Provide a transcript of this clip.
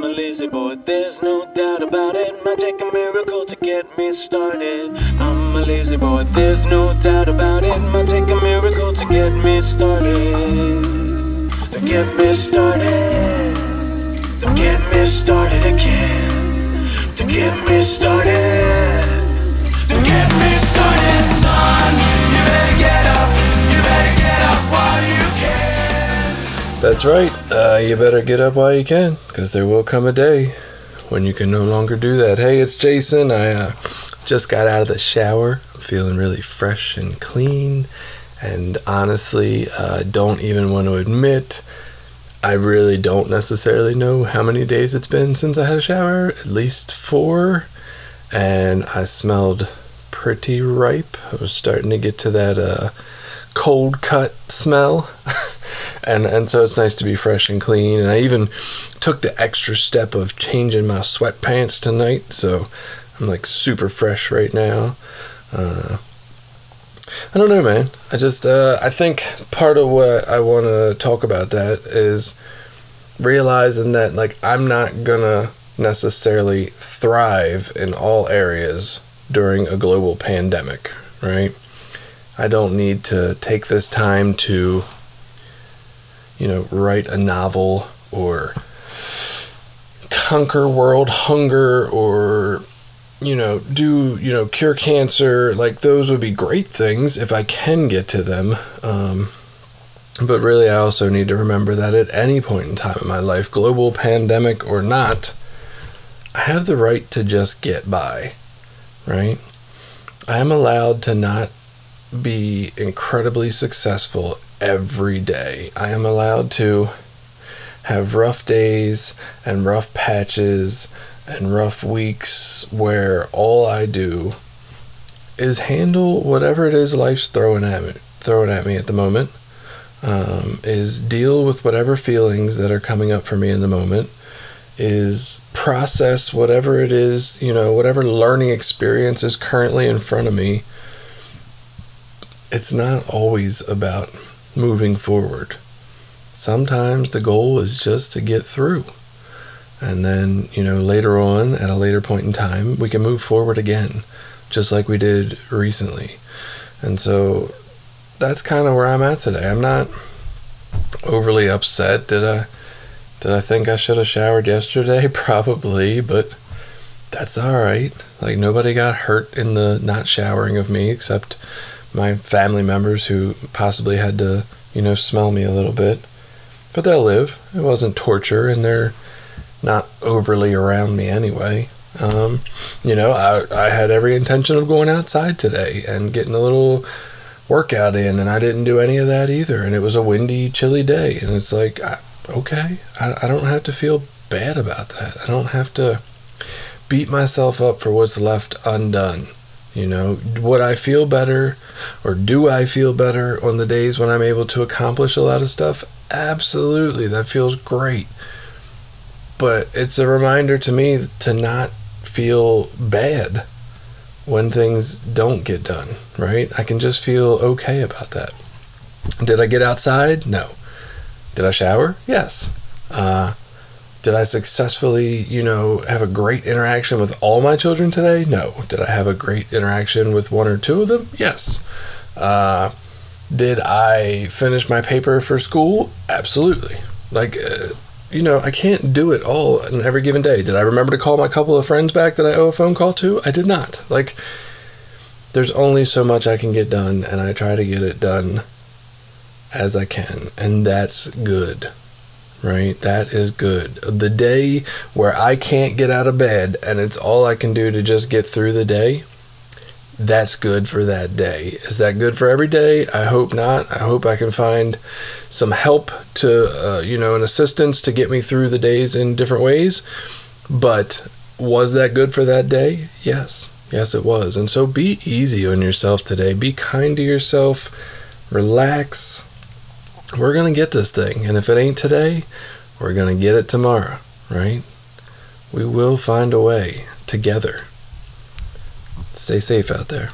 I'm a lazy boy, there's no doubt about it. Might take a miracle to get me started. I'm a lazy boy, there's no doubt about it. Might take a miracle to get me started. To get me started. To get me started again. To get me started. That's right. Uh, you better get up while you can, because there will come a day when you can no longer do that. Hey, it's Jason. I uh, just got out of the shower. I'm feeling really fresh and clean. And honestly, uh, don't even want to admit, I really don't necessarily know how many days it's been since I had a shower. At least four. And I smelled pretty ripe. I was starting to get to that uh, cold cut smell. And and so it's nice to be fresh and clean. And I even took the extra step of changing my sweatpants tonight, so I'm like super fresh right now. Uh, I don't know, man. I just uh, I think part of what I want to talk about that is realizing that like I'm not gonna necessarily thrive in all areas during a global pandemic, right? I don't need to take this time to you know, write a novel or conquer world hunger or you know, do, you know, cure cancer, like those would be great things if I can get to them. Um, but really, I also need to remember that at any point in time in my life, global pandemic or not, I have the right to just get by, right? I am allowed to not be incredibly successful every day. I am allowed to have rough days and rough patches and rough weeks where all I do is handle whatever it is life's throwing at me, throwing at me at the moment. Um, is deal with whatever feelings that are coming up for me in the moment. Is process whatever it is, you know, whatever learning experience is currently in front of me. It's not always about moving forward. Sometimes the goal is just to get through. And then, you know, later on, at a later point in time, we can move forward again, just like we did recently. And so that's kind of where I'm at today. I'm not overly upset. Did I did I think I should have showered yesterday? Probably, but that's all right. Like nobody got hurt in the not showering of me except my family members who possibly had to, you know, smell me a little bit. But they'll live. It wasn't torture and they're not overly around me anyway. Um, you know, I, I had every intention of going outside today and getting a little workout in, and I didn't do any of that either. And it was a windy, chilly day. And it's like, I, okay, I, I don't have to feel bad about that. I don't have to beat myself up for what's left undone. You know, would I feel better or do I feel better on the days when I'm able to accomplish a lot of stuff? Absolutely. That feels great but it's a reminder to me to not feel bad when things don't get done, right? I can just feel okay about that. Did I get outside? No. Did I shower? Yes. Uh, did I successfully, you know, have a great interaction with all my children today? No. Did I have a great interaction with one or two of them? Yes. Uh, did I finish my paper for school? Absolutely. Like, uh, you know, I can't do it all on every given day. Did I remember to call my couple of friends back that I owe a phone call to? I did not. Like, there's only so much I can get done, and I try to get it done as I can, and that's good, right? That is good. The day where I can't get out of bed and it's all I can do to just get through the day, that's good for that day. Is that good for every day? I hope not. I hope I can find some help to, uh, you know, an assistance to get me through the days in different ways. But was that good for that day? Yes. Yes, it was. And so be easy on yourself today. Be kind to yourself. Relax. We're going to get this thing. And if it ain't today, we're going to get it tomorrow, right? We will find a way together. Stay safe out there.